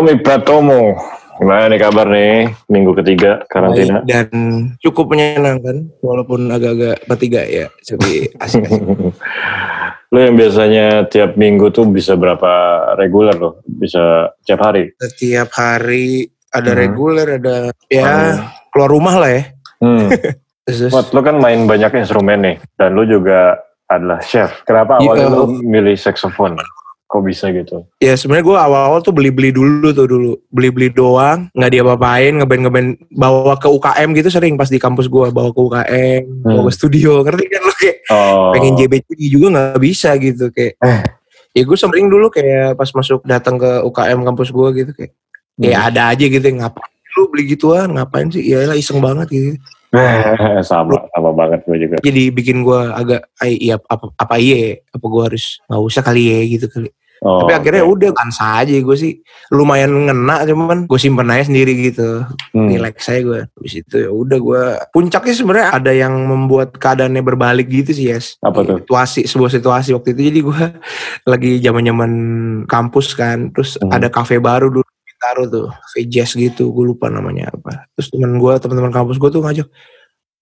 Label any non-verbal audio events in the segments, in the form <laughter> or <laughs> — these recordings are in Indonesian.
Tommy Pratomo. Gimana nih kabar nih? Minggu ketiga karantina. Baik dan cukup menyenangkan walaupun agak-agak bertiga ya tapi asik-asik. Lo <laughs> yang biasanya tiap minggu tuh bisa berapa reguler loh? Bisa tiap hari? Setiap hari ada Hmm. reguler ada ya Hmm. keluar rumah lah ya. Hmm. <laughs> Lo kan main banyak instrumen nih. Dan lo juga adalah chef. Kenapa Iya. awalnya lo milih saxophone? Kok bisa gitu? Ya sebenarnya gue awal-awal tuh beli-beli dulu tuh dulu beli-beli doang nggak dia apain ngeband ngeband bawa ke UKM gitu sering pas di kampus gue bawa ke UKM bawa ke studio ngerti kan lo kayak Oh. pengen JBC juga nggak bisa gitu kayak Eh. ya gue sering dulu kayak pas masuk datang ke UKM kampus gue gitu kayak Hmm. ya ada aja gitu yang ngapain lu beli gituan ngapain sih ya iseng banget gitu <laughs> sama, sama banget gue juga. jadi bikin gue agak "Ay, iya apa apa iya apa gue harus nggak usah kali ya gitu kali Oh, tapi akhirnya oke. udah kan saja gue sih lumayan ngena cuman gue simpen aja sendiri gitu Hmm. relax saya gue habis itu ya udah gue puncaknya sebenarnya ada yang membuat keadaannya berbalik gitu sih yes Apa tuh? situasi sebuah situasi waktu itu jadi gue <laughs> lagi zaman zaman kampus kan terus Hmm. ada kafe baru dulu Bintaro tuh jazz gitu gue lupa namanya apa terus teman gue teman-teman kampus gue tuh ngajak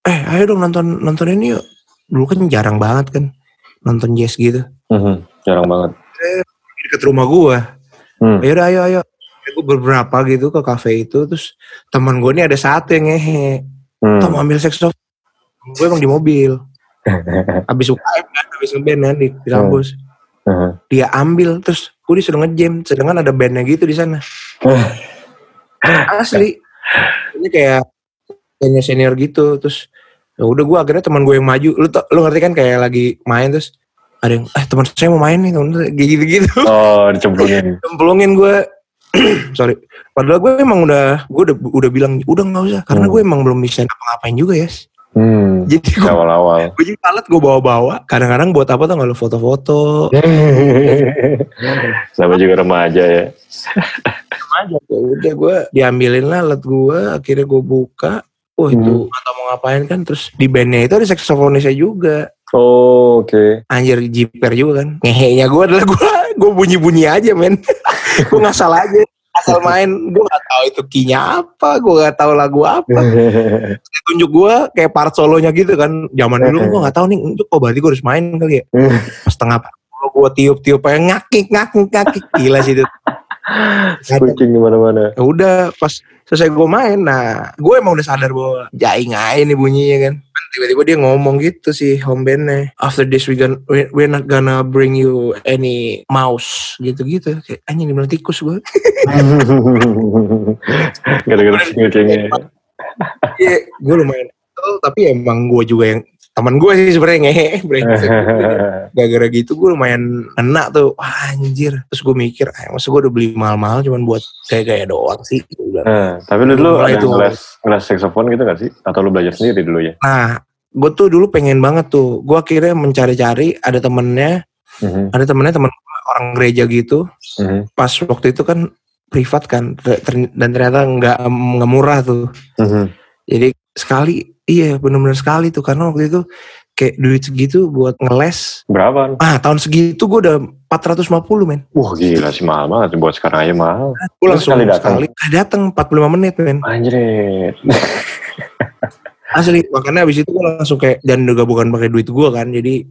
eh ayo dong nonton nonton ini yuk dulu kan jarang banget kan nonton jazz gitu Mhm, Jarang banget. di dekat rumah gue Hmm. ayo dah, ayo ayo. Gue beberapa gitu ke kafe itu terus teman gue ini ada satu yang ngehe. Hmm. Tom ambil saxophone gue emang di mobil. <laughs> Habis UKM kan habis ngeband kan di, di kampus. Mhm. dia ambil terus gue disuruh ngejam. Sedangkan ada bandnya gitu di sana. <laughs> Asli. Ini kayak senior senior gitu terus ya udah gue akhirnya teman gue yang maju. Lu lu ngerti kan kayak lagi main terus ada yang eh teman saya mau main nih teman kayak gitu gitu Oh, dicemplungin. <laughs> cemplungin gue <clears throat> sorry padahal gue emang udah gue udah udah bilang udah nggak usah karena Hmm. gue emang belum bisa ngapa-ngapain juga ya Hmm. <laughs> jadi <laughs> gue Awal-awal. gue juga alat gue bawa-bawa kadang-kadang buat apa tuh nggak lu foto-foto Sama juga remaja ya. aja ya udah gue diambilin lah alat gue akhirnya gue buka Wah itu Hmm. atau mau ngapain kan terus di bandnya itu ada saksofonisnya juga Oh, oke. anjir jiper juga kan. Ngehenya gue adalah gue gue bunyi bunyi aja men. <laughs> Gue ngasal aja. Asal main gue gak tahu itu kinya apa gue gak tahu lagu apa. <laughs> Tunjuk gue kayak part solonya gitu kan. Zaman dulu gue gak tahu nih itu kok berarti gue harus main kali ya. <laughs> Pas tengah gue tiup-tiup pengen ngakik ngakik ngakik. Gila sih itu. Kucing di mana-mana. ya udah pas selesai gue main nah gue emang udah sadar bahwa jaing aja nih bunyinya kan tiba-tiba dia ngomong gitu sih home bandnya. After this we gonna, we- we're not gonna bring you any mouse gitu-gitu. Kayak anjing dibilang tikus gue <laughs> Gara-gara kucingnya. iya gue lumayan tapi emang gue juga yang teman gue sih sebenarnya ngehe <laughs> gara-gara gitu gue lumayan kena tuh. Wah, anjir. Terus gue mikir ah, masa gue udah beli mahal-mahal cuman buat kayak-kayak doang sih Bilang, Nah, tapi lu dulu ada tuh. kelas kelas saxophone gitu gak sih? Atau lu belajar sendiri dulu ya? Nah, gue tuh dulu pengen banget tuh. Gue akhirnya mencari-cari ada temennya, Mhm, ada temennya temen orang gereja gitu. mhm, Pas waktu itu kan privat kan, ter- dan ternyata nggak nggak murah tuh. mhm. Jadi sekali, iya bener-bener sekali tuh karena waktu itu kayak duit segitu buat ngeles. Berapa? Ah tahun segitu gue udah 450 men. Wah gila sih mahal banget. Buat sekarang aja mahal. Gue langsung sekali sekali, datang? datang 45 menit men. Anjir. <laughs> Asli, makanya abis itu gue langsung kayak, dan juga bukan pakai duit gue kan, jadi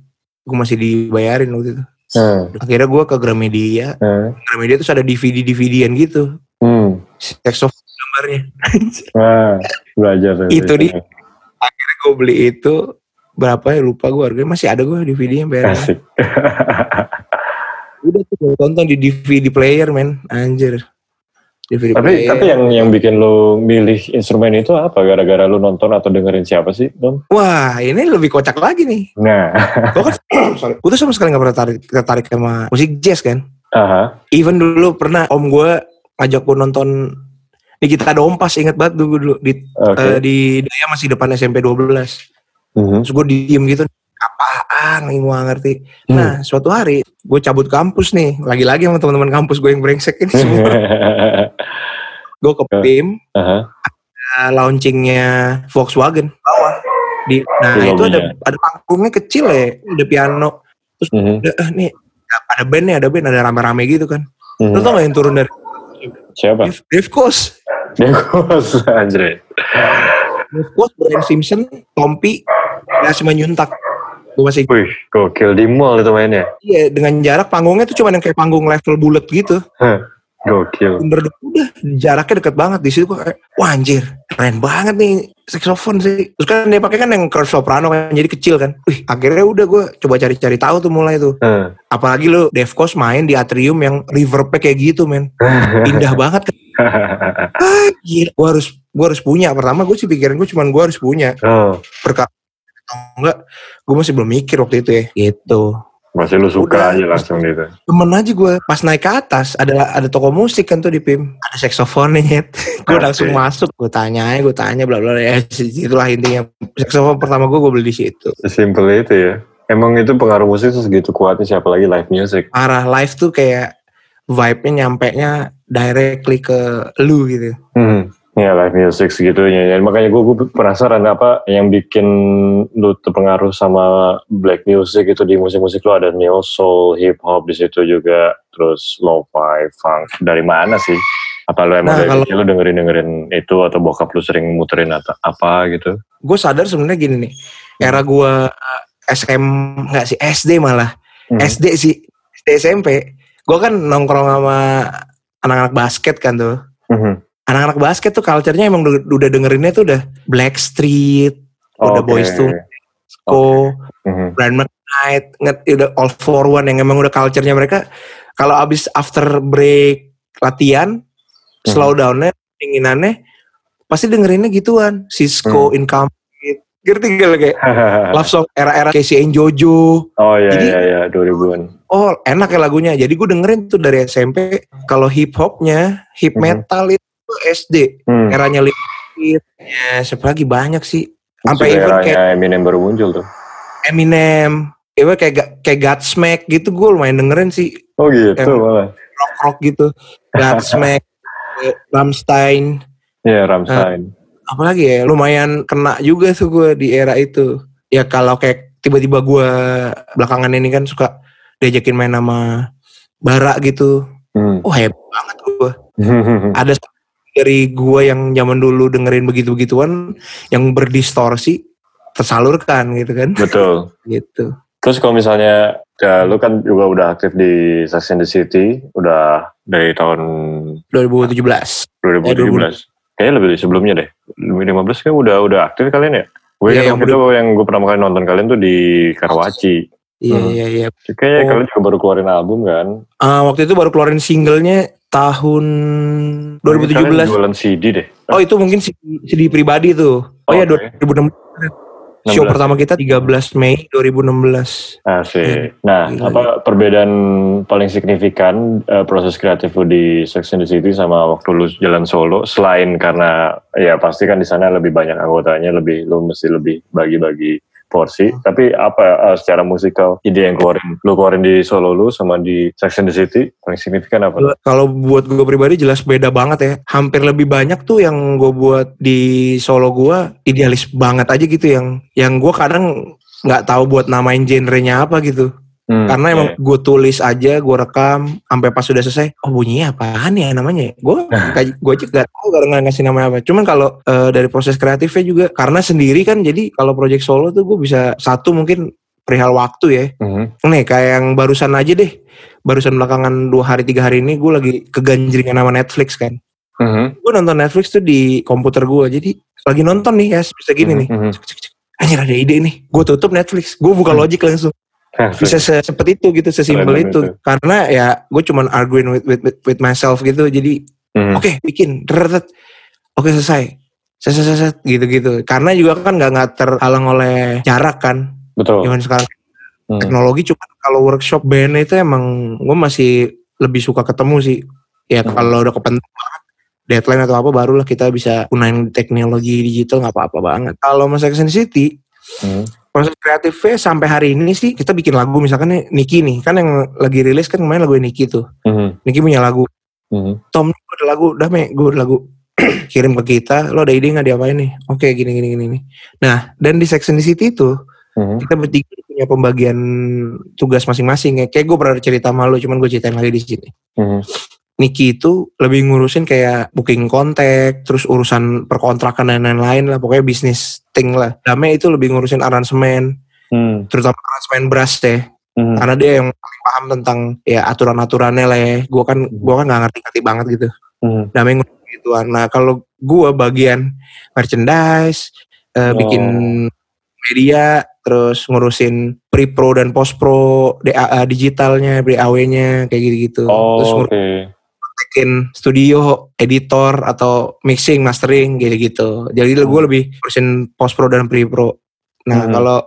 gue masih dibayarin waktu itu. Hmm, Akhirnya gue ke Gramedia, hmm, Gramedia terus ada DVD-DVD-an gitu. hmm. Saxophone gambarnya. Nah, belajar. tuh. Itu dia. Akhirnya gue beli itu berapa ya lupa gue harganya masih ada gue DVD-nya bayar. Asik. <laughs> Udah tuh gue tonton di DVD player men, anjir. DVD tapi player. tapi yang yang bikin lu milih instrumen itu apa? Gara-gara lu nonton atau dengerin siapa sih, Dom? Wah ini lebih kocak lagi nih. Nah, <laughs> Gue kan, <laughs> sorry, gue tuh sama sekali gak pernah tertarik, tertarik sama musik jazz kan. aha. Even dulu pernah om gue ngajak gue nonton Nikita Dompas inget banget dulu dulu di Oke. eh, di Daya masih depan SMP 12 Mhm. terus gue diem gitu apaan nih gak ngerti Hmm. nah suatu hari gue cabut kampus nih lagi-lagi sama teman-teman kampus gue yang brengsek ini semua <laughs> gue ke Ya. PIM Aha. uh, launchingnya Volkswagen bawah di nah itu ada ada panggungnya kecil ya ada piano Mhm. ada eh, nih ada band nih ada band ada rame-rame gitu kan Mhm. lu tau gak yang turun dari Siapa? Dave, Dave Koz. Dekos anjir. Koz, Brian Simpson, Tompi, Dasma Nyuntak. Gue masih Wih, gokil di mall itu mainnya. iya dengan jarak panggungnya tuh cuma yang kayak panggung level bulat gitu. Hah, gokil. Bener udah jaraknya deket banget di situ gue kayak wah anjir keren banget nih saxophone sih. Terus kan dia pakai kan yang curve soprano kan jadi kecil kan. Wih akhirnya udah gue coba cari-cari tahu tuh mulai tuh. Hah. Apalagi lo Dave Koz main di atrium yang reverbnya kayak gitu men. <laughs> Indah banget kan. Ah, gila. Gue harus gue harus punya. Pertama gue sih pikiran gue cuman gue harus punya. oh, Perkara atau enggak gue masih belum mikir waktu itu ya. Gitu. masih lu suka Udah. aja langsung gitu. Temen aja gue pas naik ke atas ada ada toko musik kan tuh di PIM. Ada nih. <laughs> gue Oke. langsung masuk. Gue tanya gue tanya bla bla bla. ya itulah intinya. Saxophone pertama gue gue beli di situ. Simple itu ya. Emang itu pengaruh musik tuh segitu kuatnya siapa lagi live music. Parah live tuh kayak vibe-nya nyampe nya directly ke lu gitu. Hmm. Ya live music segitunya. Ya, makanya gue, gue penasaran apa yang bikin lu terpengaruh sama black music itu di musik-musik lu ada neo soul, hip hop di situ juga, terus lo-fi, funk. Dari mana sih? Apa lu emang Nah, dari kalau- lu dengerin dengerin itu atau bokap lu sering muterin atau apa gitu? Gue sadar sebenarnya gini nih. Era gue SM nggak sih SD malah. Hmm. SD sih. SD SMP. Gue kan nongkrong sama anak-anak basket kan tuh. Mhm. Anak-anak basket tuh culture-nya emang udah, udah dengerinnya tuh udah Blackstreet, udah Oke. Boyz II Ko, Mhm. Brian McKnight, nget, udah All for One yang emang udah culture-nya mereka. Kalau abis after break latihan, Hmm. slow down-nya, inginannya, pasti dengerinnya gituan. Cisco, Income, ngerti gak kayak <laughs> love song era-era Casey and Jojo. oh iya Jadi- iya iya 2000-an. Oh enak ya lagunya. Jadi gue dengerin tuh dari SMP. Kalau hip hopnya, hip Mhm. metal itu SD. Hmm. Eranya Limp Bizkit. Ya siapa lagi banyak sih. Sampai Itu even kayak Eminem baru muncul tuh. Eminem. Ewa kayak kayak Godsmack gitu gue lumayan dengerin sih Oh gitu Em- malah. rock rock gitu. Godsmack, <laughs> eh, Rammstein, Iya Ramstein. apalagi ya lumayan kena juga tuh gue di era itu. Ya kalau kayak tiba-tiba gue belakangan ini kan suka diajakin main sama Bara gitu. Hmm. Oh hebat banget gue. <laughs> ada dari gua yang zaman dulu dengerin begitu-begituan yang berdistorsi tersalurkan gitu kan Betul. <laughs> gitu Terus kalau misalnya ya, lu kan juga udah aktif di Sex and the City, udah dari tahun 2017 2017. Kayaknya lebih sebelumnya deh. 2015 kan udah udah aktif kalian ya? Gue Iya, kan yang itu yang gue pertama kali nonton kalian tuh di Karawaci. Iya Hmm. iya iya Kayaknya Oh. kalian juga baru keluarin album kan? Ah, waktu itu baru keluarin singlenya tahun Kalian 2017 jualan CD deh. oh itu mungkin CD pribadi tuh oh ya Oke. 2016 show 16. pertama kita 13 Mei 2016 Asik. Nah, Gila, apa perbedaan paling signifikan eh, proses kreatif lu di Sex and the City sama waktu lu jalan solo selain karena ya pasti kan di sana lebih banyak anggotanya, lebih lu mesti lebih bagi-bagi porsi. Tapi apa eh, secara musikal ide yang keluarin lu keluarin di solo lu sama di Sex and the City paling signifikan apa? Kalau buat gue pribadi jelas beda banget ya. Hampir lebih banyak tuh yang gue buat di solo gue idealis banget aja gitu yang yang gue kadang nggak tahu buat namain genrenya apa gitu. Hmm, Karena emang iya. gue tulis aja, gue rekam, sampai pas sudah selesai, oh bunyinya apaan ya namanya? Gue gue aja gak tahu karena nggak ngasih nama apa. Cuman kalau eh, dari proses kreatifnya juga, karena sendiri kan, jadi kalau project solo tuh gue bisa satu mungkin perihal waktu ya. Mhm. Nih kayak yang barusan aja deh, barusan belakangan dua hari tiga hari ini gue lagi keganjringan sama Netflix kan. Mhm. Gue nonton Netflix tuh di komputer gue, jadi lagi nonton nih ya bisa gini nih. Mhm. Cek, cek, cek. Anjir ada ide nih, gue tutup Netflix, gue buka Hmm. Logic langsung bisa se- seperti itu gitu sesimpel itu itu. karena ya gue cuman arguing with, with, with, with myself gitu jadi Mhm. oke bikin Drrrrt. oke selesai selesai selesai gitu gitu karena juga kan nggak nggak terhalang oleh jarak kan Betul. zaman sekarang Mhm. teknologi cuma kalau workshop band itu emang gue masih lebih suka ketemu sih ya Hmm. kalau udah kepenting banget deadline atau apa barulah kita bisa gunain teknologi digital nggak apa-apa banget kalau Mas Action City Mhm. proses kreatifnya sampai hari ini sih kita bikin lagu misalkan nih Niki nih kan yang lagi rilis kan kemarin lagu Niki tuh Mhm. Niki punya lagu Mhm. Tom gue ada lagu udah me gue ada lagu <clears throat> kirim ke kita lo ada ide nggak diapain nih oke gini gini gini nih nah dan di section di City itu Mhm. kita bertiga punya pembagian tugas masing-masing ya kayak gue pernah cerita sama lo cuman gue ceritain lagi di sini Mhm. Niki itu lebih ngurusin kayak booking kontak, terus urusan perkontrakan dan lain-lain lah, pokoknya bisnis thing lah. Dame itu lebih ngurusin aransemen, Hmm. terutama aransemen brass deh. Hmm. Karena dia yang paling paham tentang ya aturan-aturannya lah ya. Gua kan gua kan nggak ngerti-ngerti banget gitu. Hmm. Dame ngurusin gituan. Nah kalau gua bagian merchandise, eh, bikin Oh. media, terus ngurusin pre-pro dan post-pro, DAA digitalnya, DAW-nya, kayak gitu-gitu. Terus Oh, ngurusin studio, editor atau mixing, mastering gitu-gitu. Jadi gue Hmm. lebih urusin post pro dan pre pro. Nah Hmm. kalau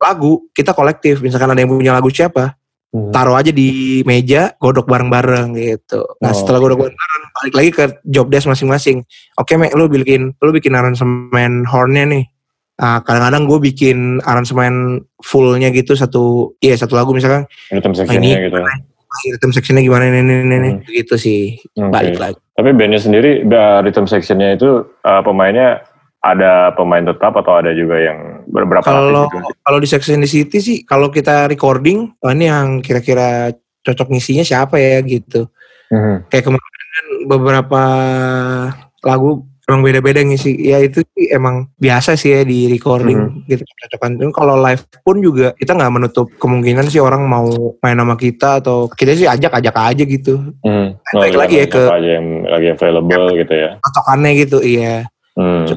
lagu kita kolektif, misalkan ada yang punya lagu siapa, Hmm. taruh aja di meja, godok bareng-bareng gitu. Nah Oh, setelah godok bareng-bareng, balik lagi ke job desk masing-masing. Oke, Mek, lu bikin, lu bikin aransemen hornnya nih. Nah, kadang-kadang gue bikin aransemen fullnya gitu satu, iya satu lagu misalkan ini sectionnya gitu. Rhythm sectionnya gimana ini ini ini. Hmm. gitu sih Oke. balik lagi. Tapi bandnya sendiri, rhythm sectionnya itu uh, pemainnya ada pemain tetap atau ada juga yang beberapa Kalau gitu? kalau di and the City sih kalau kita recording, oh ini yang kira-kira cocok ngisinya siapa ya gitu. Mhm. Kayak kemarin kan beberapa lagu emang beda-beda ngisi. Ya itu sih emang biasa sih ya di recording gitu cocokan. Tapi Kalau live pun juga kita nggak menutup kemungkinan sih orang mau main sama kita atau kita sih ajak-ajak aja gitu. Mhm. Balik lagi ya ke- apa aja yang lagi available gitu ya. Cocokannya gitu, iya. Hmm.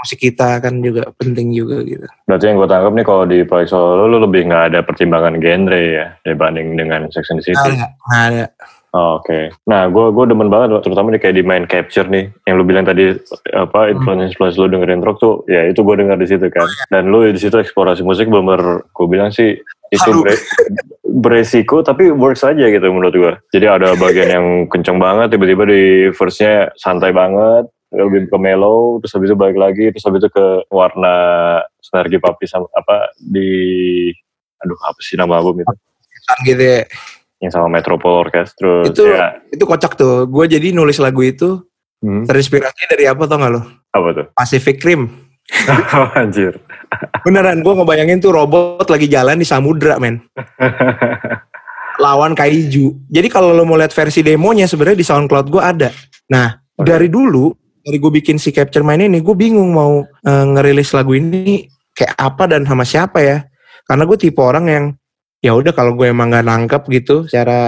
Musik kita kan juga penting juga gitu. Berarti yang gue tangkap nih kalau di Proyek Solo lu lebih nggak ada pertimbangan genre ya dibanding dengan the City. Nggak ada, ada. Oh, Oke. Nah, gue gue demen banget, terutama di kayak di main capture nih, yang lu bilang tadi apa influence influence lu dengerin rock tuh, ya itu gue denger di situ kan. Dan lu di situ eksplorasi musik bener, gue bilang sih itu bre- beresiko tapi works aja gitu menurut gue. Jadi ada bagian yang kenceng banget, tiba-tiba di verse-nya santai banget, lebih ke mellow, terus habis itu balik lagi, terus habis itu ke warna sinergi papi sama apa di aduh apa sih nama album itu Kan gitu ya. Yang sama Metropole Orchestra Itu- ya Itu kocak tuh. Gue jadi nulis lagu itu hmm, terinspirasi dari apa tau gak lo? apa tuh Pacific Rim. <laughs> anjir Beneran gue ngebayangin tuh robot lagi jalan di samudra men. <laughs> Lawan kaiju. Jadi kalau lo mau lihat versi demonya sebenarnya di SoundCloud gue ada. Nah Oke. dari dulu dari gue bikin si Capture Mine ini gue bingung mau eh, ngerilis lagu ini kayak apa dan sama siapa ya. Karena gue tipe orang yang ya udah kalau gue emang nggak nangkep gitu secara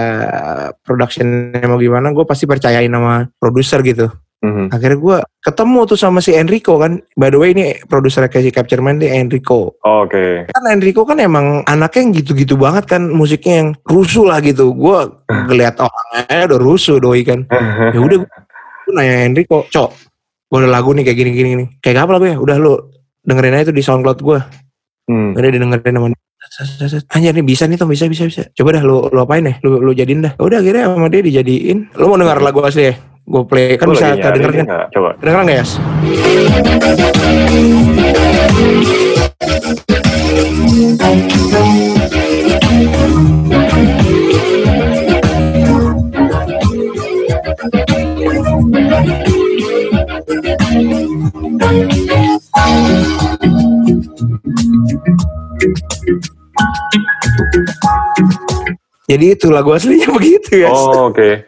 productionnya mau gimana gue pasti percayain sama produser gitu. Mhm. akhirnya gue ketemu tuh sama si Enrico kan. By the way ini produser kayak si Capture Man dia Enrico. Oh, oke. Kan Enrico kan emang anaknya yang gitu-gitu banget kan musiknya yang rusuh lah gitu. Gue <laughs> ngeliat orangnya udah rusuh doi kan. Ya udah gue nanya Enrico cok gue ada lagu nih kayak gini gini nih. Kayak apa lagu ya udah lu dengerin aja tuh di SoundCloud gue Hmm. udah didengerin sama dia. Anjir nih bisa nih Tom bisa bisa bisa. Coba dah lu lu apain deh? Lu lu jadiin dah. Udah akhirnya sama dia dijadiin. Lu mau denger lagu asli ya? Gue play kan bisa lagi nyari kedengeran nih, kan? nggak? coba Kedengeran gak Yas? Jadi itu lagu aslinya <laughs> begitu ya. oh oke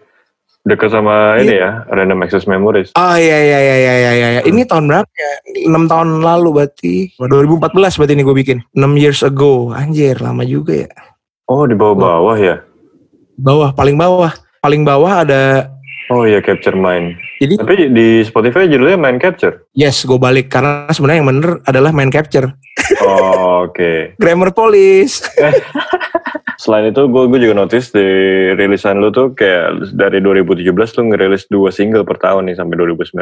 Deket sama ini ya Random Access Memories Oh iya iya iya iya iya iya. Ini tahun berapa ya? 6 tahun lalu berarti. 2014 berarti ini gue bikin. 6 years ago. Anjir, lama juga ya. Oh di bawah-bawah ya Bawah, paling bawah. Paling bawah ada Oh iya Capture Mind jadi Tapi di Spotify judulnya Mind Capture yes, gue balik karena sebenarnya yang bener adalah main capture. Oh oke <laughs> Grammar Police. <laughs> Selain itu gue gue juga notice di rilisan lu tuh kayak dari 2017 lu ngerilis dua single per tahun nih sampai 2019.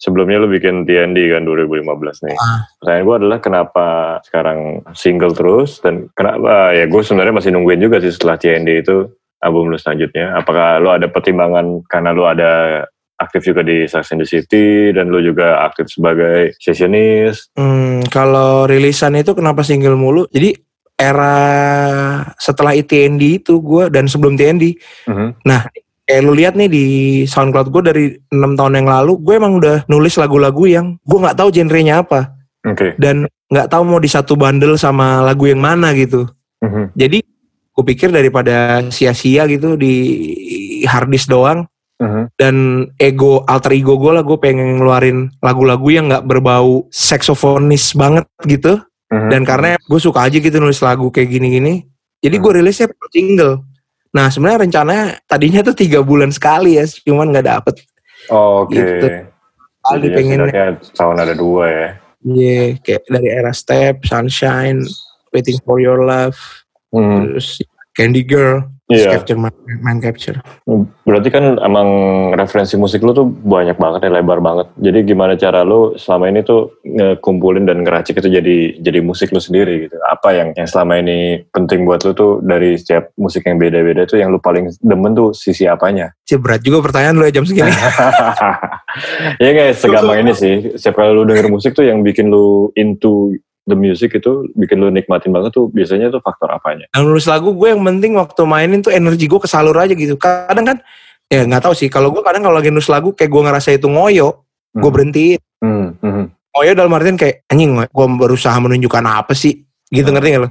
Sebelumnya lu bikin TND kan 2015 nih. Ah. Pertanyaan gue adalah kenapa sekarang single terus dan kenapa ya gue sebenarnya masih nungguin juga sih setelah TND itu album lu selanjutnya. Apakah lu ada pertimbangan karena lu ada aktif juga di Sex and the City dan lu juga aktif sebagai sessionist. Hmm, kalau rilisan itu kenapa single mulu? Jadi era setelah ITND itu gue dan sebelum TND Mhm. kayak lu lihat nih di SoundCloud gue dari enam tahun yang lalu gue emang udah nulis lagu-lagu yang gue nggak tahu genrenya apa Oke. dan nggak tahu mau di satu bundle sama lagu yang mana gitu Mhm. jadi gue pikir daripada sia-sia gitu di harddisk doang Mhm. dan ego alter ego gue lah gue pengen ngeluarin lagu-lagu yang nggak berbau seksofonis banget gitu Mhm. dan karena gue suka aja gitu nulis lagu kayak gini-gini jadi gue Hmm. rilisnya per single nah sebenarnya rencananya tadinya tuh tiga bulan sekali ya cuman nggak dapet Oh, Oke. gitu. kali Jadi pengen setahun ada dua ya. Iya, kayak dari era Step, Sunshine, Waiting for Your Love, Hmm. terus Candy Girl, Iya. Capture Mind, Mind Capture. Berarti kan emang referensi musik lu tuh banyak banget ya, lebar banget. Jadi gimana cara lu selama ini tuh ngekumpulin dan ngeracik itu jadi jadi musik lu sendiri gitu. Apa yang yang selama ini penting buat lu tuh dari setiap musik yang beda-beda tuh yang lu paling demen tuh sisi apanya? Cie, berat juga pertanyaan lu ya jam segini. <laughs> ya kayak segampang ini sih. Setiap kali lu denger musik tuh yang bikin lu into the music itu bikin lu nikmatin banget tuh biasanya tuh faktor apanya? Yang nulis lagu gue yang penting waktu mainin tuh energi gue kesalur aja gitu. Kadang kan, ya nggak tahu sih. Kalau gue kadang kalau lagi nulis lagu kayak gue ngerasa itu ngoyo, gue Hmm. berhentiin. Hmm, hmm. Ngoyo dalam artian kayak anjing, gue berusaha menunjukkan apa sih? Gitu Hmm. ngerti gak lo?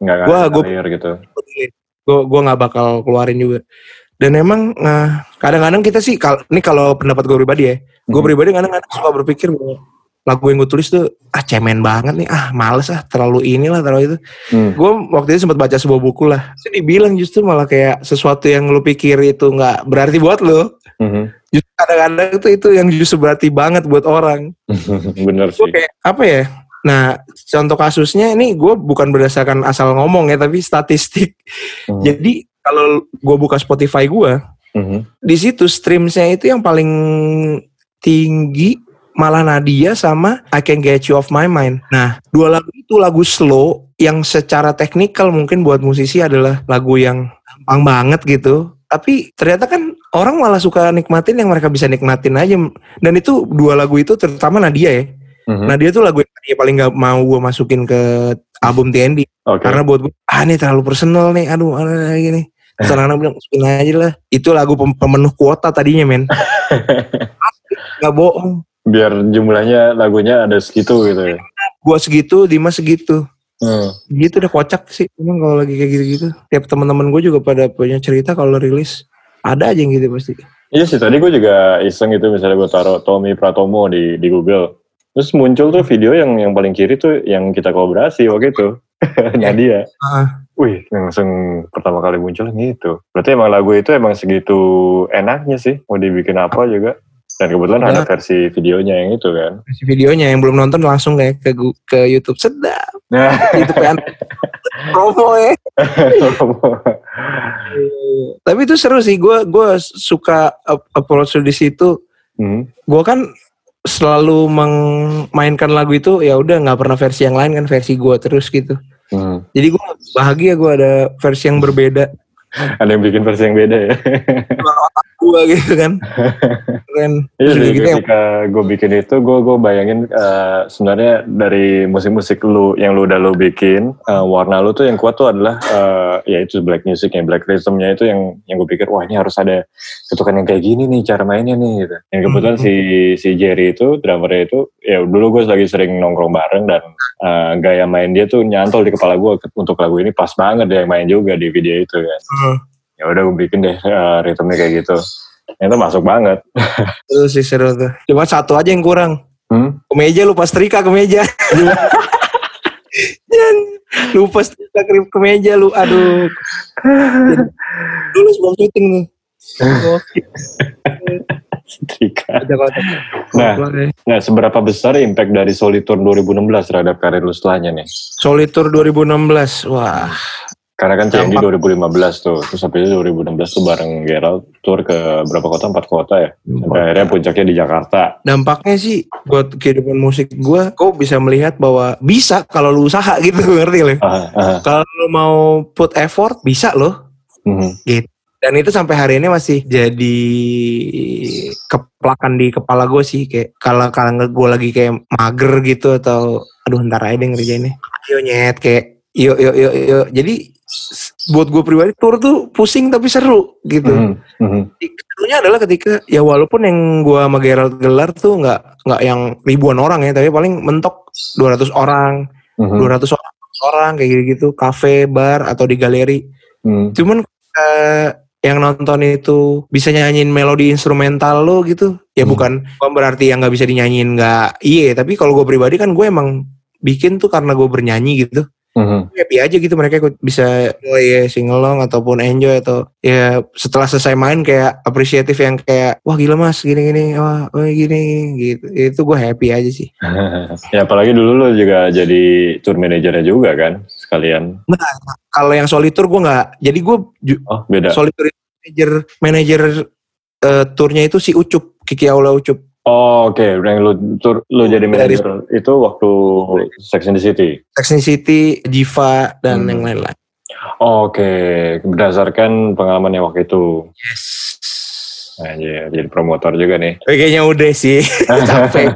Nggak gua- ngalir gitu. gue gue nggak bakal keluarin juga dan emang nah, kadang-kadang kita sih kalau ini kalau pendapat gue pribadi ya gue Hmm. pribadi kadang-kadang suka berpikir bahwa lagu yang gue tulis tuh ah cemen banget nih ah males ah terlalu inilah terlalu itu Hmm. gue waktu itu sempat baca sebuah buku lah itu dibilang justru malah kayak sesuatu yang lu pikir itu nggak berarti buat lo Mhm. justru kadang-kadang itu itu yang justru berarti banget buat orang <laughs> Bener sih. kayak apa ya nah contoh kasusnya ini gue bukan berdasarkan asal ngomong ya tapi statistik Mhm. jadi kalau gue buka Spotify gue, Mhm. di situ streamsnya itu yang paling tinggi malah Nadia sama I Can Get You Off My Mind. Nah, dua lagu itu lagu slow yang secara teknikal mungkin buat musisi adalah lagu yang gampang banget gitu. Tapi ternyata kan orang malah suka nikmatin yang mereka bisa nikmatin aja. Dan itu dua lagu itu terutama Nadia ya. Mhm. Nadia tuh lagu yang paling gak mau gue masukin ke album TND. Oke. Karena buat gue, ah ini terlalu personal nih, aduh, aduh gini. Terus anak-anak bilang, masukin aja lah. Itu lagu pem- pemenuh kuota tadinya, men. <laughs> Gak bohong. Biar jumlahnya lagunya ada segitu gitu ya. Gua segitu, Dimas segitu. Hmm. Gitu udah kocak sih. Emang kalau lagi kayak gitu-gitu. Tiap teman-teman gue juga pada punya cerita kalau rilis. Ada aja yang gitu pasti. Iya sih tadi gue juga iseng gitu misalnya gue taruh Tommy Pratomo di di Google. Terus muncul tuh video yang yang paling kiri tuh yang kita kolaborasi waktu itu. <laughs> Nadia. Ah. Wih, langsung pertama kali muncul gitu. Berarti emang lagu itu emang segitu enaknya sih. Mau dibikin apa juga. Dan kebetulan ada Ya. versi videonya yang itu kan. Kasih videonya yang belum nonton langsung deh ke, ke YouTube. Sedap. Nah, Itu kan <laughs> promo ya. Tapi itu seru sih. Gue gua suka ap- approach di situ. Hmm. gue kan selalu memainkan lagu itu ya udah nggak pernah versi yang lain kan versi gue terus gitu Hmm. jadi gue bahagia gue ada versi yang berbeda <laughs> Ada yang bikin versi yang beda ya. gue gitu kan <laughs> keren Iya sih, gitu yang- ketika gue bikin itu, gue gue bayangin eh, sebenarnya dari musik-musik lu yang lu udah lu bikin, eh, warna lu tuh yang kuat tuh adalah eh, ya itu black music yang black rhythmnya itu yang yang gue pikir wah ini harus ada ketukan yang kayak gini nih cara mainnya nih gitu. Yang kebetulan Hmm. si si Jerry itu drummernya itu ya dulu gue lagi sering nongkrong bareng dan eh, gaya main dia tuh nyantol di kepala gue untuk lagu ini pas banget dia yang main juga di video itu kan. Hmm. Ya udah gue bikin deh eh, ritmenya kayak gitu. Itu masuk banget. <laughs> itu sih seru tuh cuma satu aja yang kurang Hmm? kemeja lupa setrika kemeja <laughs> Jan, lupa setrika ke kemeja lu aduh dulu sebelum syuting nih. <laughs> Setrika. Nah. Ya. Nah, seberapa besar impact dari Solitur 2016 terhadap karir lu setelahnya nih? Solitur 2016 wah Karena kan Dampak. 2015 tuh, terus habis itu 2016 tuh bareng Gerald tour ke berapa kota? Empat kota ya. Sampai akhirnya puncaknya di Jakarta. dampaknya sih buat kehidupan musik gue kok bisa melihat bahwa bisa kalau lu usaha gitu ngerti lo kalau lu mau put effort bisa loh mhm. dan itu sampai hari ini masih jadi keplakan di kepala gue sih kayak kalau kalau gue lagi kayak mager gitu atau aduh ntar aja deh ngerjainnya yuk nyet kayak yuk yuk yuk yuk jadi buat gue pribadi tour tuh pusing tapi seru gitu. Mhm, mhm. serunya adalah ketika ya walaupun yang gua sama Gerald gelar tuh nggak nggak yang ribuan orang ya tapi paling mentok 200 orang Mhm, 200 orang orang kayak gitu gitu kafe bar atau di galeri. Mhm. cuman eh, yang nonton itu bisa nyanyiin melodi instrumental lo gitu. Ya Hmm. bukan bukan berarti yang nggak bisa dinyanyiin nggak iya. Tapi kalau gue pribadi kan gue emang bikin tuh karena gue bernyanyi gitu Mhm. happy aja gitu mereka ikut bisa enjoy ya singelong ataupun enjoy atau ya setelah selesai main kayak apresiatif yang kayak wah gila mas gini gini wah oh, gini gitu itu gue happy aja sih <laughs> ya apalagi dulu lo juga jadi tour manajernya juga kan sekalian. kalau yang solitur gue nggak jadi gue Oh beda. solitur itu manajer manajer eh, turnya itu si Ucup Kiki Aula Ucup Oh oke, yang lu tur, lu jadi manajer itu waktu Sex and the City. Sex and the City Jiva dan Hmm. yang lain-lain Oh, oke, berdasarkan pengalaman yang waktu itu. yes Nah, iya, jadi promotor juga nih. Kayaknya udah sih <laughs> capek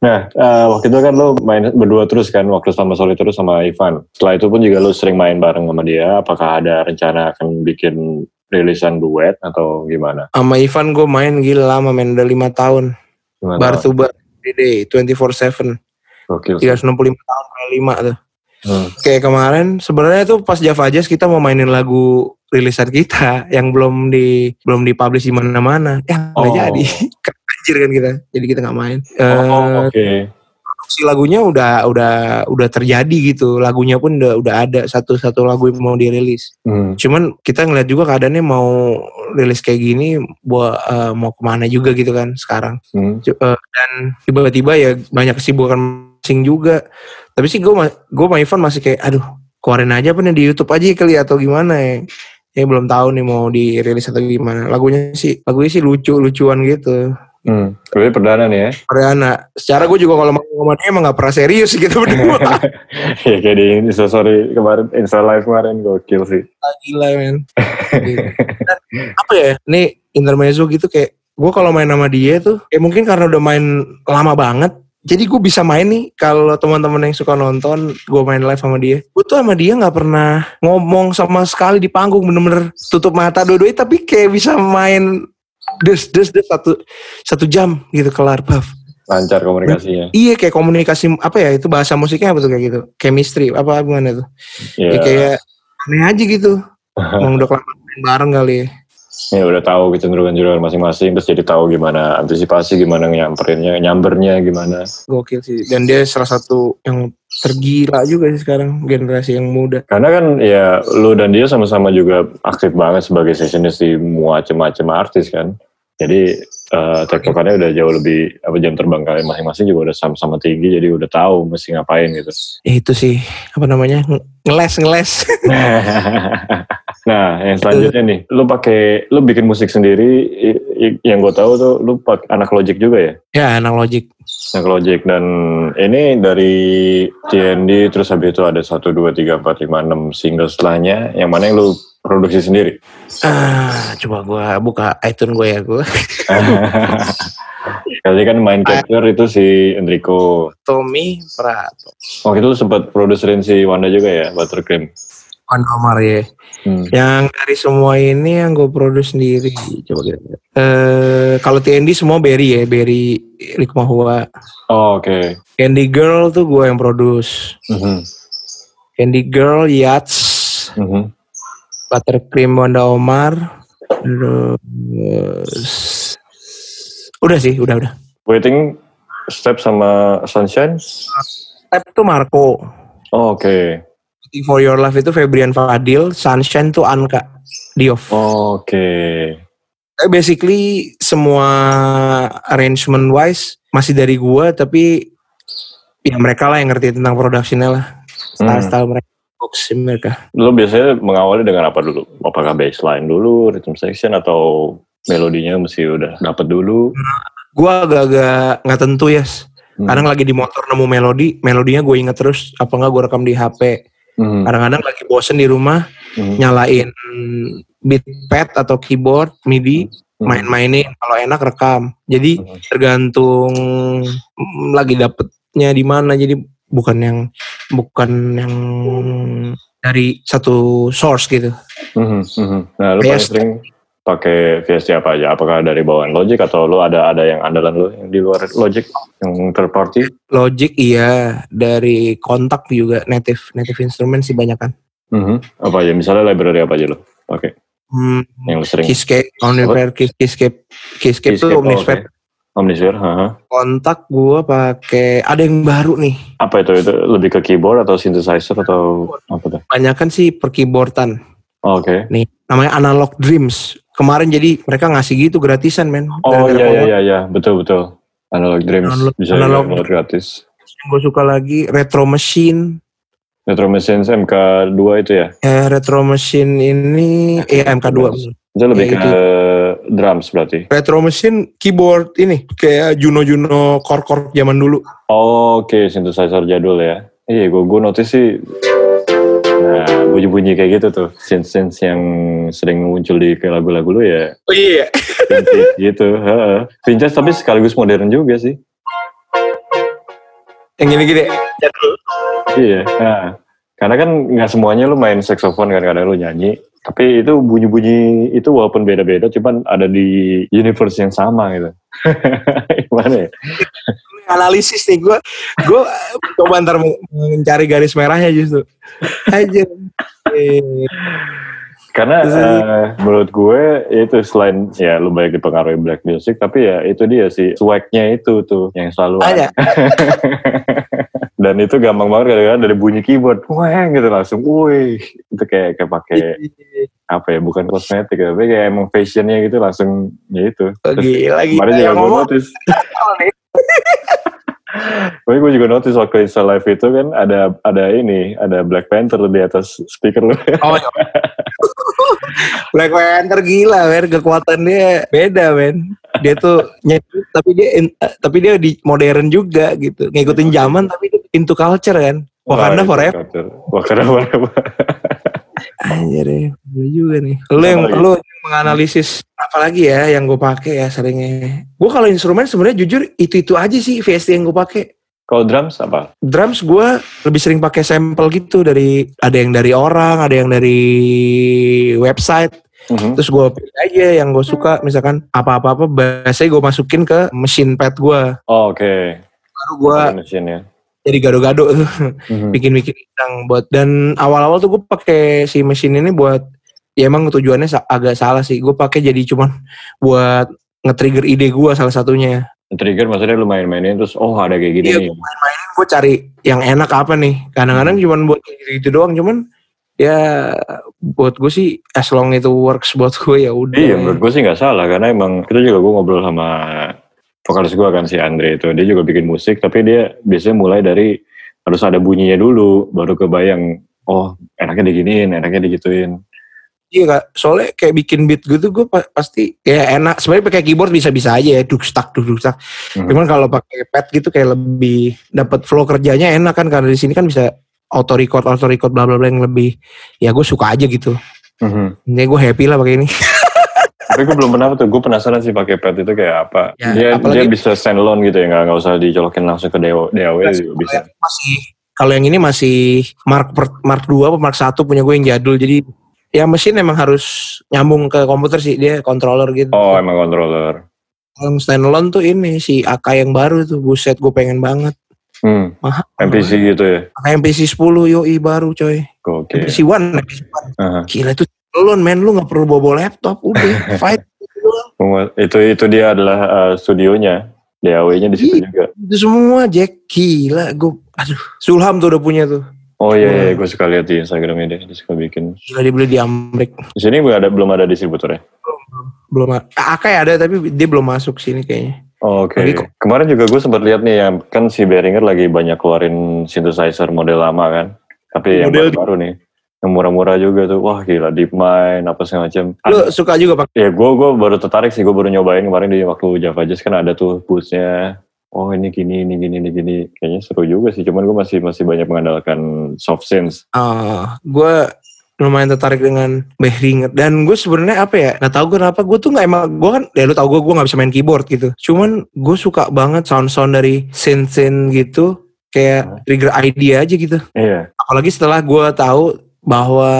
Nah, eh, waktu itu kan lo main berdua terus kan, waktu sama Soli terus sama Ivan. Setelah itu pun juga lo sering main bareng sama dia. Apakah ada rencana akan bikin rilisan duet atau gimana? sama Ivan gue main gila lama main udah lima tahun Gimana? bar to bar day 24/7 Gokil sih. 365 tahun kali 5 tuh. Hmm. Kayak kemarin sebenarnya tuh pas Java Jazz kita mau mainin lagu rilisan kita <laughs> yang belum di belum dipublish di mana-mana. Ya Oh. jadi. <laughs> Anjir kan kita. Jadi kita nggak main. Oh, Eh, oke. Si lagunya udah udah udah terjadi gitu. Lagunya pun udah udah ada satu-satu lagu yang mau dirilis. Hmm. Cuman kita ngeliat juga keadaannya mau rilis kayak gini buat eh, mau ke mana juga gitu kan sekarang. Hmm. Eh, dan tiba-tiba ya banyak kesibukan masing juga tapi sih gue gue sama Ivan masih kayak aduh keluarin aja apa nih di YouTube aja kali atau gimana ya ya belum tahu nih mau dirilis atau gimana lagunya sih lagunya sih lucu lucuan gitu Hmm. Berarti perdana nih ya? Perdana secara gue juga kalau sama dia emang gak pernah serius gitu berdua <laughs> ya kayak di Insta Story kemarin, Insta Live kemarin gokil sih. gila men. <laughs> Dan apa ya ini intermezzo gitu kayak gue kalau main sama dia tuh kayak mungkin karena udah main lama banget jadi gue bisa main nih kalau teman-teman yang suka nonton gue main live sama dia gue tuh sama dia nggak pernah ngomong sama sekali di panggung bener-bener tutup mata dua-duanya tapi kayak bisa main des des des satu satu jam gitu kelar buff Lancar komunikasinya. iya kayak komunikasi apa ya itu bahasa musiknya apa tuh kayak gitu? Chemistry apa gimana tuh? Iya. Ya, kayak aneh aja gitu. <laughs> Emang udah kelamaan bareng kali ya Ya udah tahu kecenderungan-kecenderungan masing-masing terus jadi tahu gimana antisipasi, gimana nyamperinnya, nyambernya gimana. Gokil sih. Dan dia salah satu yang tergila juga sih sekarang generasi yang muda. Karena kan ya lu dan dia sama-sama juga aktif banget sebagai sessionist di macam-macam artis kan. Jadi eh tektokannya udah jauh lebih apa jam terbang kalian masing-masing juga udah sama-sama tinggi jadi udah tahu mesti ngapain gitu. Ya itu sih apa namanya nge- ngeles ngeles. <laughs> nah, yang selanjutnya nih, lu pakai lu bikin musik sendiri yang gue tahu tuh lu pakai anak Logic juga ya? ya anak logic. Anak Logic dan ini dari TND terus habis itu ada 1 2 3 4 5 6 single setelahnya yang mana yang lu produksi sendiri? Ah coba gua buka iTunes gue ya gue. Kali <laughs> kan main capture itu si Enrico. Tommy Prato. Waktu itu lu sempat produserin si Wanda juga ya, Buttercream. Wan Omar ya. Hmm. Yang dari semua ini yang gue produce sendiri. Coba kita. Eh kalau TND semua Berry ya, Berry Likmahua. Oh, oke. Candy Girl tuh gue yang produce. Mhm. Candy Girl, Yachts, Mhm. Buttercream Wanda Omar. Terus udah sih, udah udah. Waiting Step sama Sunshine? Step tuh Marco. Oh, oke. For Your Love itu Febrian Fadil, Sunshine tuh Anka Diof. Oh, Oke. Eh, Basically semua arrangement wise masih dari gua tapi ya mereka lah yang ngerti tentang productionnya lah. Hmm. Style-style mereka. Box mereka. Lu biasanya mengawali dengan apa dulu? Apakah bassline dulu, rhythm section atau melodinya mesti udah dapet dulu? Gua agak-agak nggak tentu ya. Yes. Hmm. Kadang lagi di motor nemu melodi, melodinya gue inget terus. Apa enggak gue rekam di HP. Hmm. Kadang-kadang lagi bosen di rumah, Hmm. nyalain beat pad atau keyboard MIDI, Hmm. main-mainin. Kalau enak rekam. Jadi Hmm. tergantung mm, lagi dapetnya di mana. Jadi bukan yang bukan yang dari satu source gitu. Mhm, mhm. Nah, lu paling sering pakai VST apa aja? Apakah dari bawaan Logic atau lu ada ada yang andalan lu yang di luar Logic yang third party? Logic iya, dari kontak juga native native instrument sih banyak kan. Mhm. Apa ya? Misalnya library apa aja lo pakai? Hmm, Yang lo sering Keyscape, Omnisphere, Keys- Keyscape, Keyscape tuh Keyscape, oh, Omnisphere. oke. Omnisphere, haha. Kontak gua pakai ada yang baru nih. Apa itu? Itu lebih ke keyboard atau synthesizer atau apa tuh? Banyakan sih per keyboardan. Oke. Nih, namanya Analog Dreams. Kemarin jadi mereka ngasih gitu gratisan, men. Oh iya iya iya iya betul betul. Analog Dreams Analog- bisa analog- download gratis. Yang gue suka lagi Retro Machine. Retro Machines MK2 itu ya? Eh, Retro Machine ini eh MK2. Itu lebih Ya, ke drums berarti. Retro Machine keyboard ini kayak Juno Juno core core zaman dulu. Oh, Oke, synthesizer jadul ya. Iya, gue gue notice sih. Bunyi-bunyi kayak gitu tuh, synth-synth yang sering muncul di lagu-lagu lu ya, Oh iya. vintage gitu. heeh. Vintage tapi sekaligus modern juga sih. Yang gini gini. Jadul. Iya. Nah, karena kan nggak semuanya lu main saxophone kan, kadang lu nyanyi. Tapi itu bunyi-bunyi itu walaupun beda-beda, cuman ada di universe yang sama gitu. <laughs> Gimana ya? Analisis nih gue. Gue coba ntar mencari garis merahnya justru. Aja. Eh, Karena eh, menurut gue itu selain ya lu banyak dipengaruhi black music, tapi ya itu dia sih swagnya itu tuh yang selalu ada. <laughs> Dan itu gampang banget kadang-kadang dari bunyi keyboard, wah gitu langsung, wih itu kayak kayak pakai apa ya bukan kosmetik ya, tapi kayak emang fashionnya gitu langsung ya itu. Terus Gila gila. kemarin juga Yang gue notice. Tapi gue juga notice waktu Insta Live itu kan ada ada ini, ada Black Panther di atas speaker lu. Oh, iya. <laughs> Black Panther gila, men. Kekuatan dia beda, men. Dia tuh nyanyi, tapi dia in- eh, tapi dia di modern juga gitu. Ngikutin zaman tapi dia into culture kan. Wakanda Wah, itu forever. Wakanda forever. <laughs> Anjir ya, gue juga nih. Lu yang Apa lu yang menganalisis apa lagi ya yang gue pakai ya seringnya. Gue kalau instrumen sebenarnya jujur itu-itu aja sih VST yang gue pakai. Kalau drums apa? Drums gue lebih sering pakai sampel gitu dari ada yang dari orang, ada yang dari website. Mhm. Terus gue pilih aja yang gue suka. Misalkan apa-apa-apa biasanya gue masukin ke mesin pad gue. Oh, Oke. Baru gue ya. Jadi gado-gado tuh. Mhm. bikin-bikin yang buat dan awal-awal tuh gue pakai si mesin ini buat ya emang tujuannya agak salah sih gue pakai jadi cuman buat nge-trigger ide gue salah satunya Trigger maksudnya lu main-mainin terus oh ada kayak gini Iya, nih. gue cari yang enak apa nih kadang-kadang cuman buat gitu doang cuman ya buat gue sih as long itu works buat gue ya udah Iya menurut gue sih nggak salah karena emang kita juga gue ngobrol sama vokalis gue kan si Andre itu dia juga bikin musik tapi dia biasanya mulai dari harus ada bunyinya dulu baru kebayang oh enaknya diginiin enaknya digituin Iya kak, soalnya kayak bikin beat gitu gue pa- pasti kayak enak. Sebenarnya pakai keyboard bisa-bisa aja ya, duk stuck, duk duk stuck. Mhm. Cuman kalau pakai pad gitu kayak lebih dapat flow kerjanya enak kan karena di sini kan bisa auto record, auto record bla bla bla yang lebih ya gue suka aja gitu. Mhm. Ini gue happy lah pakai ini. <laughs> tapi gue belum pernah tuh gue penasaran sih pakai pad itu kayak apa Ya, dia apalagi- dia bisa stand alone gitu ya nggak nggak usah dicolokin langsung ke DAW DAW juga bisa masih kalau yang ini masih Mark per- Mark 2 apa Mark 1 punya gue yang jadul jadi ya mesin emang harus nyambung ke komputer sih dia controller gitu. oh emang controller Yang standalone tuh ini si AK yang baru tuh buset gue pengen banget. hmm. Mahal. MPC gitu ya AK MPC 10 yoi baru coy. oke MPC 1, MPC 1. Aha. Gila itu lo men lu gak perlu bawa laptop udah <laughs> fight itu itu dia adalah uh, studionya DAW-nya di situ Iya. juga itu semua Jack gila gue aduh Sulham tuh udah punya tuh Oh iya, iya Hmm. gue suka lihat di Instagramnya dia, dia suka bikin. gila dibeli di Amrik Di sini belum ada belum ada distributornya. belum a- AK ada tapi dia belum masuk sini kayaknya Oh, Oke. Lagi kok. Kemarin juga gue sempat lihat nih yang kan si Behringer lagi banyak keluarin synthesizer model lama kan. Tapi yang Model- baru nih, yang murah-murah juga tuh. Wah gila, DeepMind apa segala macam. lu suka juga pakai Ya gue gue baru tertarik sih, gue baru nyobain kemarin di waktu Java Jazz kan ada tuh boothnya. Oh ini gini, ini gini, ini gini. Kayaknya seru juga sih. Cuman gue masih masih banyak mengandalkan soft synth. Ah, gue lumayan tertarik dengan Behringer dan gue sebenarnya apa ya nggak tahu kenapa gue tuh nggak emang gue kan ya lu tau gue gue nggak bisa main keyboard gitu cuman gue suka banget sound sound dari synth synth gitu kayak trigger idea aja gitu Iya. apalagi setelah gue tahu bahwa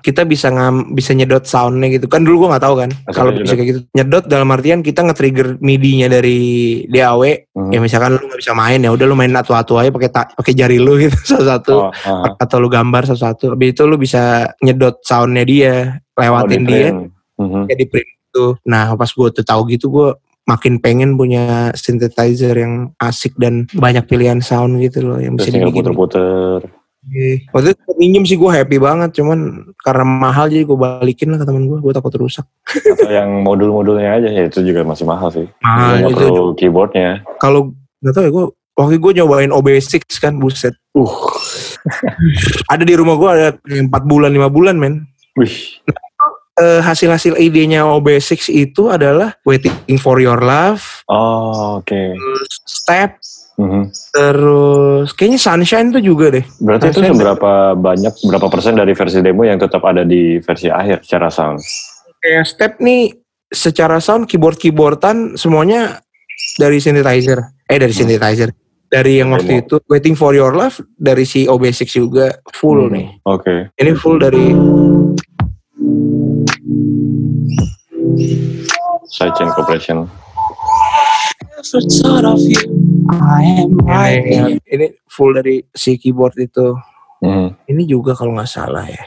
kita bisa ngam bisa nyedot soundnya gitu kan dulu gua nggak tahu kan kalau bisa kayak gitu nyedot dalam artian kita nge-trigger MIDI-nya dari DAW Mhm. ya misalkan lu nggak bisa main ya udah lu main atu-atu aja pakai pakai jari lu gitu <laughs> satu-satu Oh, ah. atau lu gambar satu-satu habis itu lu bisa nyedot soundnya dia Oh, lewatin di dia print. Mhm. kayak di print itu nah pas gue tuh tahu gitu gue makin pengen punya synthesizer yang asik dan banyak pilihan sound gitu loh yang bisa dibikin puter-puter. Iya. Waktu itu minjem sih gue happy banget, cuman karena mahal jadi gue balikin lah ke temen gue, gue takut rusak. Atau yang modul-modulnya aja ya itu juga masih mahal sih. Mahal itu. perlu keyboardnya. Kalau nggak tahu ya gue, waktu gue nyobain OB6 kan, buset. Uh, <laughs> Ada di rumah gue ada 4 bulan, 5 bulan men. wih. Eh, hasil-hasil idenya OB6 itu adalah Waiting for Your Love, Oh, oke. Step, Mhm. terus kayaknya Sunshine tuh juga deh. Berarti itu Sunshine. seberapa banyak, berapa persen dari versi demo yang tetap ada di versi akhir secara sound? Kayak Step nih secara sound keyboard-keyboardan semuanya dari synthesizer. Eh dari Hmm. synthesizer. Dari yang waktu Demo. itu Waiting for Your Love dari si OB6 juga full Hmm, nih. Oke. Ini full dari Sidechain compression. Ini, ini full dari si keyboard itu. Mhm. Ini juga kalau nggak salah ya.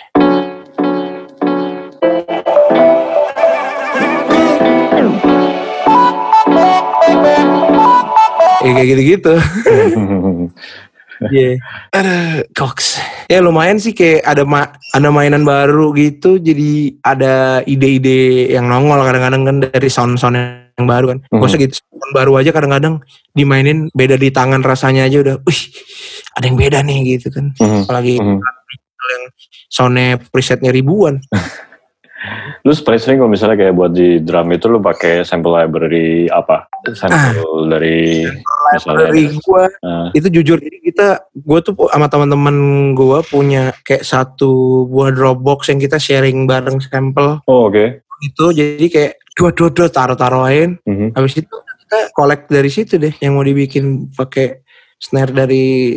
Ya kayak gitu-gitu. <laughs> Iya. Ada Cox. Ya lumayan sih kayak ada ma ada mainan baru gitu jadi ada ide-ide yang nongol kadang-kadang kan dari sound-sound yang baru kan. Mhm. Gak usah gitu sound baru aja kadang-kadang dimainin beda di tangan rasanya aja udah wih ada yang beda nih gitu kan. Mhm. Apalagi Mhm. yang soundnya presetnya ribuan. Lu paling sering kalau misalnya kayak buat di drum itu lu pakai sample library apa? Sample dari misalnya. Dari gua Ah, itu jujur jadi kita gue tuh sama teman-teman gue punya kayak satu buah Dropbox yang kita sharing bareng sampel oh oke. Itu jadi kayak dua dua dua taruh taruhin Mhm. habis itu kita collect dari situ deh yang mau dibikin pakai snare dari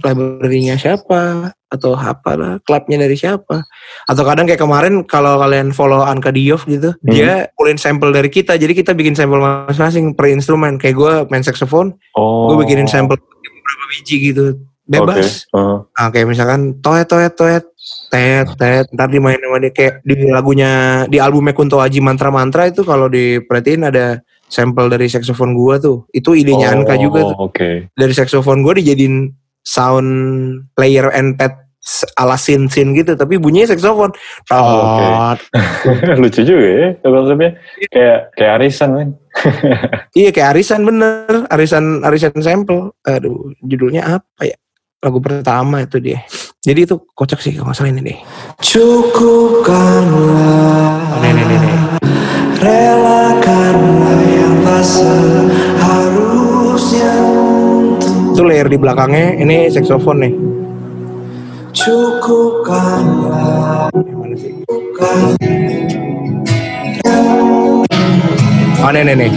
library-nya siapa atau apa lah clapnya dari siapa. Atau kadang kayak kemarin kalau kalian follow Anka Diof gitu dia pulin sampel dari kita. Jadi kita bikin sampel masing-masing per instrumen. Kayak gue main saxophone Oh. gue bikinin sampel beberapa biji gitu. Bebas. Oke. Ah. Nah, kayak misalkan toet toet toet tet tet ntar dimainin sama dia kayak di lagunya di albumnya Kunto Aji Mantra Mantra itu kalau diperhatiin ada sampel dari saxophone gua tuh itu idenya Oh, Anka juga tuh Oke. dari saxophone gua dijadiin sound player and pad ala sin sin gitu tapi bunyinya saxophone Oh. Tot. <laughs> Lucu juga ya konsepnya. Kayak kayak arisan kan. <laughs> iya kayak arisan bener arisan arisan sampel aduh judulnya apa ya lagu pertama itu dia jadi itu kocak sih kalau salah ini deh Cukupkanlah Nih, nih, nih, nih. Relakanlah yang tak seharusnya itu layer di belakangnya ini saxophone nih Cukupkanlah Yang mana sih? bukan Oh nih nih nih.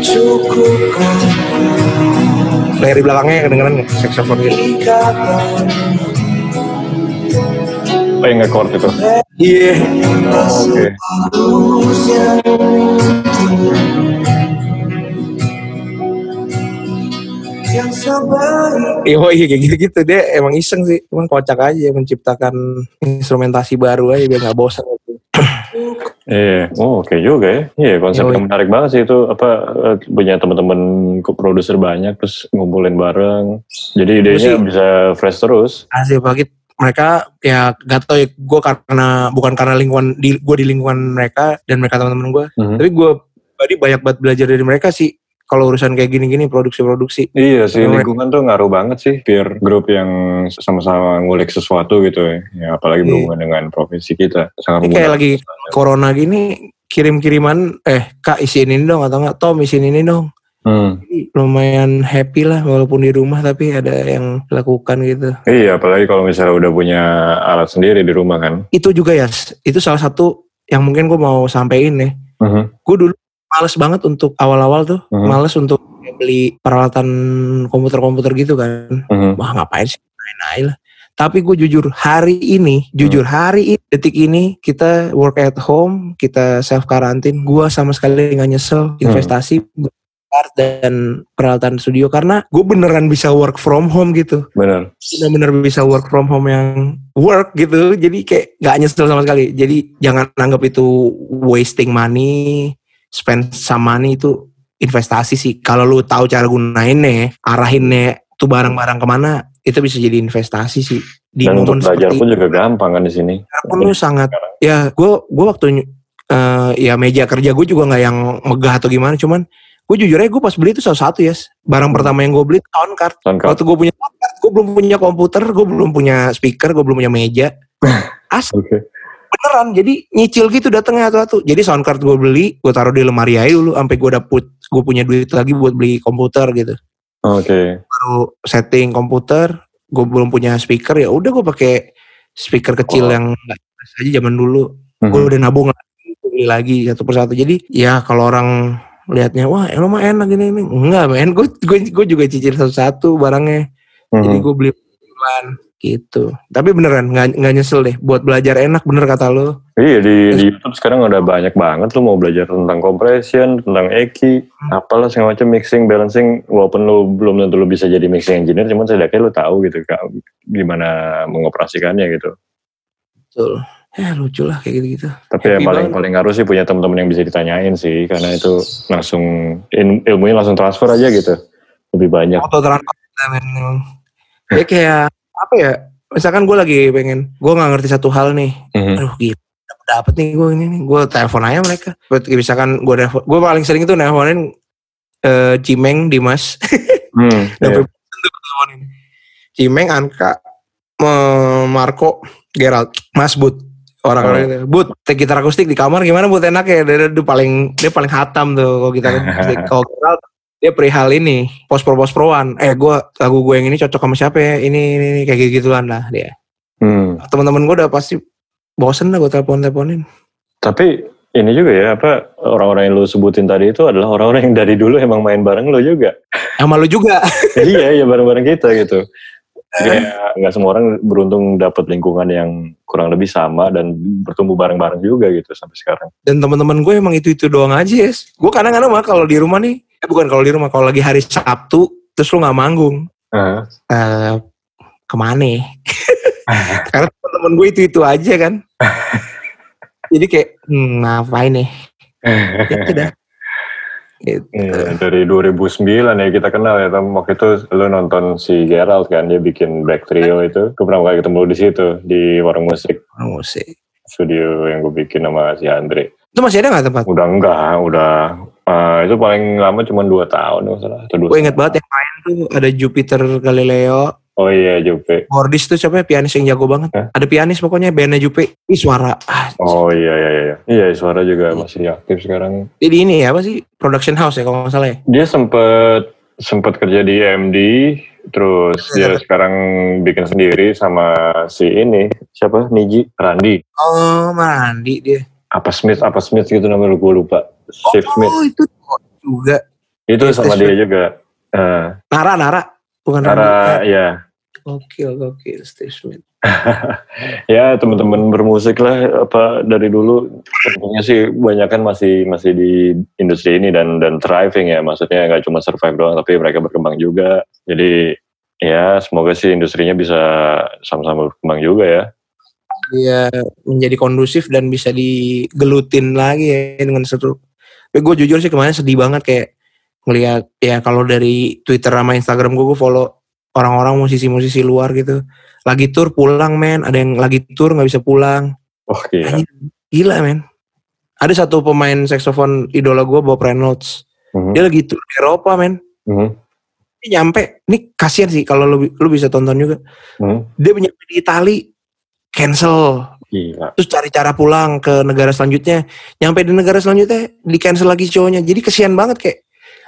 Cukupkan Di belakangnya kedengeran nggak saxophone gitu? ikatan Oh yang nge-chord itu. Iya. Oke. harusnya Yang sebaik Iya oh iya kayak gitu-gitu dia emang iseng sih, cuman kocak aja menciptakan instrumentasi baru aja biar nggak bosan. Iya, oh oke juga ya. Iya, konsep Yoi. yang menarik banget sih itu apa eh, punya teman-teman produser banyak terus ngumpulin bareng. Jadi idenya sih- bisa fresh terus. Asli banget mereka ya gak tau ya gue karena bukan karena lingkungan di gue di lingkungan mereka dan mereka teman-teman gue, Mhm. tapi gue tadi banyak banget belajar dari mereka sih kalau urusan kayak gini-gini produksi-produksi. Iya sih, Yang lingkungan tuh ngaruh banget sih biar grup yang sama-sama ngulik sesuatu gitu ya. Ya apalagi Iya. berhubungan dengan profesi kita. Sangat Ini kayak lagi corona gini kirim-kiriman eh kak isiin ini dong atau enggak Tom isiin ini dong Hmm. Jadi lumayan happy lah walaupun di rumah tapi ada yang lakukan gitu Iya, apalagi kalau misalnya udah punya alat sendiri di rumah kan. itu juga ya itu salah satu yang mungkin gue mau sampein nih Mhm. gue dulu males banget untuk awal-awal tuh Mhm. males untuk beli peralatan komputer-komputer gitu kan. Mhm. Wah ngapain sih main aja lah. Tapi gue jujur hari ini, jujur hari ini, detik ini kita work at home, kita self karantin, gue sama sekali nggak nyesel investasi art dan peralatan studio karena gue beneran bisa work from home gitu, Bener. bener-bener bisa work from home yang work gitu, jadi kayak nggak nyesel sama sekali. Jadi jangan anggap itu wasting money, spend some money itu investasi sih. Kalau lu tahu cara gunainnya, arahinnya tuh barang-barang ke mana, itu bisa jadi investasi sih. Di Dan untuk belajar pun juga gampang kan di sini. pun lu sangat ya gue gue waktu eh, ya meja kerja gue juga nggak yang megah atau gimana cuman gue jujur aja gue pas beli itu salah satu ya barang pertama yang gue beli sound card Soundcard. waktu gue punya sound card gue belum punya komputer gue belum punya speaker gue belum punya meja <laughs> as Oke. Beneran jadi nyicil gitu datangnya satu-satu jadi sound card gue beli gue taruh di lemari aja dulu sampai gue dapet gue punya duit lagi buat beli komputer gitu Oke. baru setting komputer gue belum punya speaker ya udah gue pakai speaker kecil Oh. yang aja zaman dulu Mhm. gue udah nabung lagi beli lagi satu persatu jadi ya kalau orang lihatnya wah lo mah enak gini ini enggak men gue gue gue juga cicil satu-satu barangnya jadi Mhm. gue beli pelan gitu tapi beneran nggak nggak nyesel deh buat belajar enak bener kata lo Iya di, di YouTube sekarang udah banyak banget lu mau belajar tentang compression, tentang EQ, apalah segala macam mixing, balancing. Walaupun lu belum tentu lu bisa jadi mixing engineer, cuman setidaknya lu tahu gitu Kak, gimana mengoperasikannya gitu. betul ya lucu lah kayak gitu gitu Tapi Happy yang paling banget. paling harus sih punya teman-teman yang bisa ditanyain sih, karena itu langsung il- ilmunya langsung transfer aja gitu, lebih banyak. auto transfer ya kayak apa ya misalkan gue lagi pengen gue nggak ngerti satu hal nih. Mhm. aduh gila dapet dapet nih gue ini nih. Gue telepon aja mereka. Misalkan gue telepon gue paling sering itu nelfonin eh, Cimeng Dimas. <laughs> Hmm, Sampai iya. Cimeng Anka Marco Gerald Mas Bud orang-orang itu. Bud gitar akustik di kamar gimana Bud? Enak ya. Dia, dia paling dia paling hatam tuh kalau gitar akustik. <laughs> Kalau Gerald dia perihal ini pos pro pos proan eh gue lagu gue yang ini cocok sama siapa ya ini ini, ini kayak gitu gituan lah dia Hmm. teman-teman gue udah pasti bosen lah gue telepon teleponin Tapi ini juga ya apa orang-orang yang lu sebutin tadi itu adalah orang-orang yang dari dulu emang main bareng lu juga. sama lu juga <laughs> iya, iya bareng-bareng kita gitu. Ya nggak semua orang beruntung dapat lingkungan yang kurang lebih sama dan bertumbuh bareng-bareng juga gitu sampai sekarang. dan teman-teman gue emang itu itu doang aja yes. gue kadang-kadang mah kalau di rumah nih eh bukan kalau di rumah kalau lagi hari Sabtu terus lu nggak manggung Heeh. eh ke mana? <laughs> Karena temen-temen gue itu itu aja kan. <laughs> Jadi kayak hmm, ngapain nih? <laughs> Gitu dah. Gitu. Iya, dari 2009 ya kita kenal ya. Tam. Waktu itu lu nonton si Gerald kan dia bikin Black Trio itu. Gue pernah kali ketemu di situ di warung musik Orang musik. studio yang gue bikin sama si Andre. Itu masih ada gak tempat? Udah enggak, udah eh, itu paling lama cuma 2 tahun Gue inget banget yang main tuh ada Jupiter Galileo. Oh iya Jupe. Gordis tuh siapa ya? Pianis yang jago banget. Hah? Ada pianis pokoknya bandnya Jupe. Ih suara. Ah, Oh iya iya iya. Iya suara juga masih aktif sekarang. Jadi ini ya apa sih? Production house ya kalau nggak salah ya? Dia sempet sempet kerja di MD, terus dia sekarang bikin sendiri sama si ini siapa? Niji Randi. Oh Mandi dia. Apa Smith apa Smith gitu namanya gue lupa. Steve Smith. Oh itu juga. Itu sama Smith. dia juga. Eh, Nara Nara. Bukan Nara Randi. ya Gokil gokil Steve Smith. <laughs> ya teman-teman bermusik lah apa dari dulu tentunya sih banyak kan masih masih di industri ini dan dan thriving ya maksudnya nggak cuma survive doang tapi mereka berkembang juga jadi ya semoga sih industrinya bisa sama-sama berkembang juga ya dia menjadi kondusif dan bisa digelutin lagi ya dengan seru. Tapi gue jujur sih kemarin sedih banget kayak ngelihat ya kalau dari Twitter sama Instagram gue gue follow orang-orang musisi-musisi luar gitu. Lagi tour pulang men, ada yang lagi tour nggak bisa pulang. oh Anjir, Gila men. Ada satu pemain saxophone idola gue Bob Reynolds. Mhm, Dia lagi tour di Eropa men. mhm, Dia nyampe, ini kasihan sih kalau lu, lu bisa tonton juga. mhm. Dia nyampe di Itali, cancel gila terus cari cara pulang ke negara selanjutnya nyampe di negara selanjutnya di cancel lagi cowoknya jadi kesian banget kayak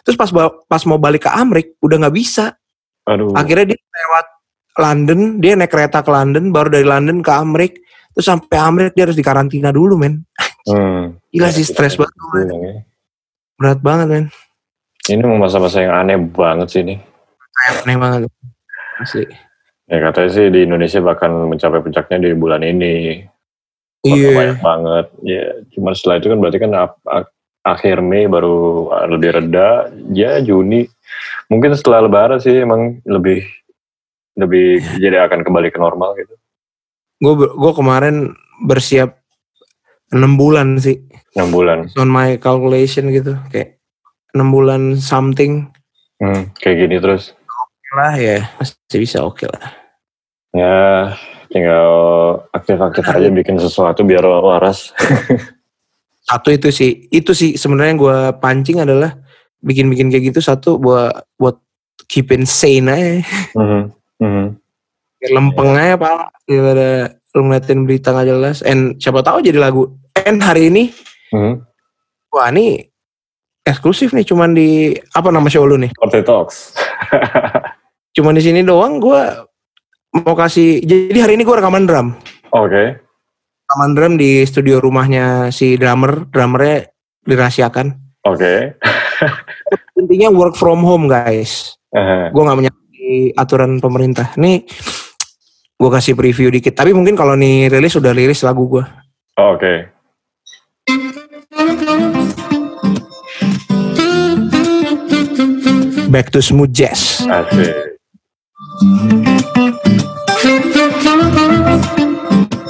terus pas pas mau balik ke Amrik udah nggak bisa aduh akhirnya dia lewat London dia naik kereta ke London baru dari London ke Amrik terus sampai Amrik dia harus dikarantina dulu men Hmm. gila Ya, sih stres banget bilang ya. berat banget men Ini memang masa-masa yang aneh banget sih ini. Aneh banget. Asli. Ya katanya sih di Indonesia bahkan mencapai puncaknya di bulan ini. Iya. Banyak banget. Ya, cuma setelah itu kan berarti kan akhir Mei baru lebih reda. Ya Juni. Mungkin setelah Lebaran sih emang lebih lebih jadi akan kembali ke normal gitu. Gue gue kemarin bersiap enam bulan sih. 6 bulan. on my calculation gitu kayak enam bulan something Hmm, kayak gini terus. lah ya masih bisa oke lah Ya tinggal aktif-aktif aja bikin sesuatu biar waras. <laughs> satu itu sih itu sih sebenarnya gue pancing adalah bikin-bikin kayak gitu satu buat buat keep insane aja. Mhm. biar lempeng aja pak. Daripada lu ngeliatin berita nggak jelas. And siapa tahu jadi lagu. And hari ini Mhm. wah ini eksklusif nih cuman di apa nama show lu nih? Party Talks. <laughs> cuman di sini doang gue mau kasih jadi hari ini gue rekaman drum. Oke. rekaman drum di studio rumahnya si drummer. Drummernya dirahasiakan Oke. <laughs> intinya work from home guys Eh, gue nggak menyalahi aturan pemerintah nih gue kasih preview dikit tapi mungkin kalau nih rilis udah rilis lagu gue Oke. back to smooth jazz Asik.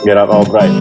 Get out all bright.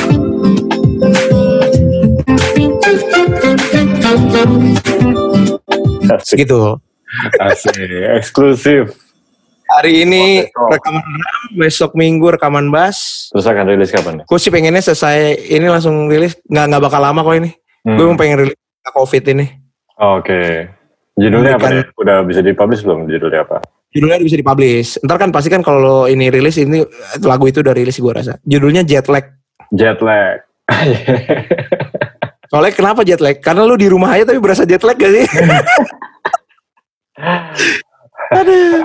Asik gitu Asik. Eksklusif. hari ini Oh, rekaman drum besok minggu rekaman bass Terus akan rilis kapan? gue sih pengennya selesai ini langsung rilis nggak nggak bakal lama kok ini Hmm. gue pengen rilis covid ini Oke. Judulnya apa Memberikan- nih? Udah bisa dipublish belum? Judulnya apa? judulnya bisa dipublish ntar kan pasti kan kalau ini rilis ini lagu itu udah rilis gue rasa judulnya jet lag Jet lag. <laughs> soalnya kenapa jet lag karena lu di rumah aja tapi berasa jet lag gak sih <laughs> aduh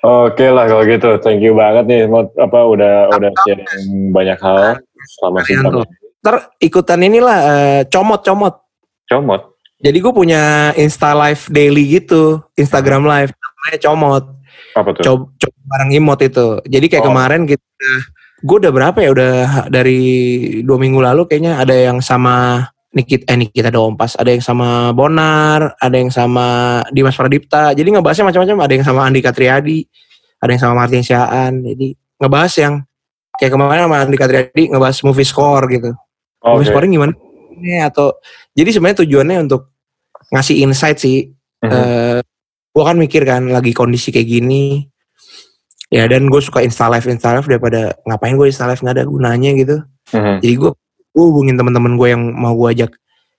Oke lah kalau gitu. Thank you banget nih. Mau apa udah udah sharing banyak hal selama tuh. ntar ikutan inilah eh, comot comot Comot. jadi gue punya insta live daily gitu instagram live namanya comot Apa tuh? coba coba bareng imot itu jadi kayak Oh. kemarin kita gue udah berapa ya? Udah dari dua minggu lalu kayaknya ada yang sama Nikit eh Nikita Dompas ada yang sama Bonar ada yang sama Dimas Pradipta. Jadi ngebahasnya macam-macam. Ada yang sama Andika Triadi ada yang sama Martin Siaan. Jadi ngebahas yang kayak kemarin sama Andika Triadi ngebahas movie score gitu. Movie Oke. scoring gimana? Atau jadi sebenarnya tujuannya untuk ngasih insight sih. Mhm. eh gue kan mikir kan lagi kondisi kayak gini ya dan gue suka insta live insta live daripada ngapain gue insta live nggak ada gunanya gitu Mhm. jadi gue gue hubungin teman-teman gue yang mau gue ajak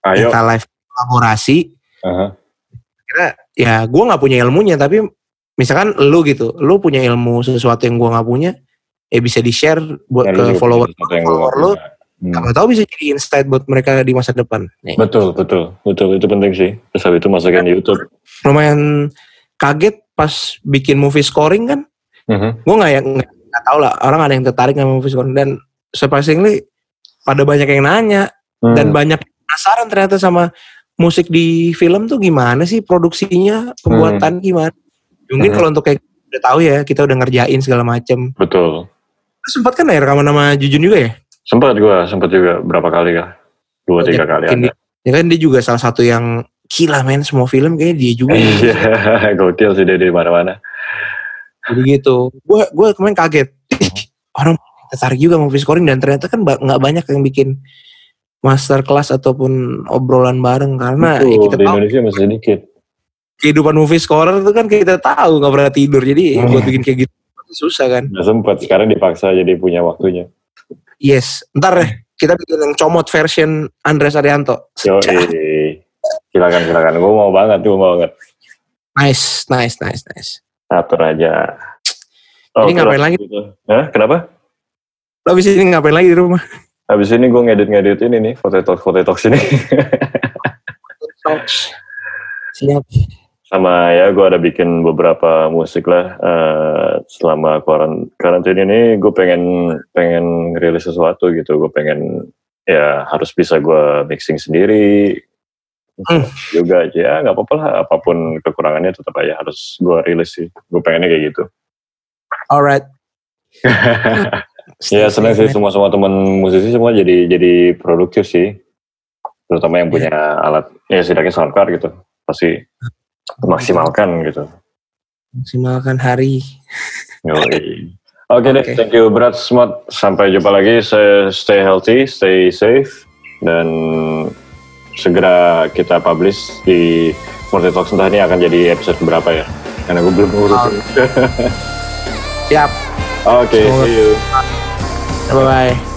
Ayo. insta live kolaborasi Aha. kira ya gue nggak punya ilmunya tapi misalkan lu gitu lu punya ilmu sesuatu yang gue nggak punya ya bisa di share buat Ya, ke lu follower follower lu. Hmm. Siapa tahu bisa jadi insight buat mereka di masa depan Nih. Betul, betul, betul. Itu penting sih. Terus habis itu masukin di YouTube. lumayan kaget pas bikin movie scoring kan Mhm. gue nggak yang nggak tahu lah orang ada yang tertarik sama scoring dan surprisingly pada banyak yang nanya Hmm. dan banyak penasaran ternyata sama musik di film tuh gimana sih produksinya pembuatan gimana mungkin Hmm. kalau untuk kayak udah tahu ya kita udah ngerjain segala macem betul. Terus sempat kan ya rekaman sama Jujun juga ya Sempat gua, sempat juga berapa kali kah? Dua tiga kali Mungkin ada. dia- ya kan dia juga salah satu yang gila men semua film kayaknya dia juga Iya, <laughs> gokil sih dia di mana-mana. Jadi gitu gue gue kemarin kaget orang tertarik juga movie scoring dan ternyata kan ba- nggak banyak yang bikin master class ataupun obrolan bareng karena ya Betul, kita di tahu Indonesia masih sedikit. kehidupan movie scorer itu kan kita tahu nggak pernah tidur jadi Hmm. buat bikin kayak gitu susah kan Nggak sempat, sekarang dipaksa jadi punya waktunya. yes ntar deh kita bikin yang comot version Andres Arianto Yo, silakan silakan. Gue mau banget, gue mau banget. Nice, nice, nice, nice. Atur aja. Ini ngapain lagi? gitu. Hah? Kenapa? Lo abis ini ngapain lagi di rumah? Habis ini gue ngedit-ngedit ini nih, foto talk foto talk sini. Siap. Sama ya gue ada bikin beberapa musik lah eh, selama kuaran karantina ini gue pengen pengen rilis sesuatu gitu. Gue pengen ya harus bisa gue mixing sendiri. Juga aja ya nggak apa-apa lah apa pun kekurangannya tetap aja harus gue rilis sih. Gue pengennya kayak gitu. Alright. Ya senang sih semua semua teman musisi semua jadi jadi produktif sih, terutama yang punya alat ya setidaknya soundcard gitu pasti maksimalkan gitu. Maksimalkan hari. Oke deh, Oke. thank you berat smart. Sampai jumpa lagi. Saya stay healthy, stay safe, dan segera kita publish di Multi Talks entah ini akan jadi episode berapa ya? Karena gue belum ngurusin. <laughs> Siap. Oke, Semoga- see you. Bye-bye.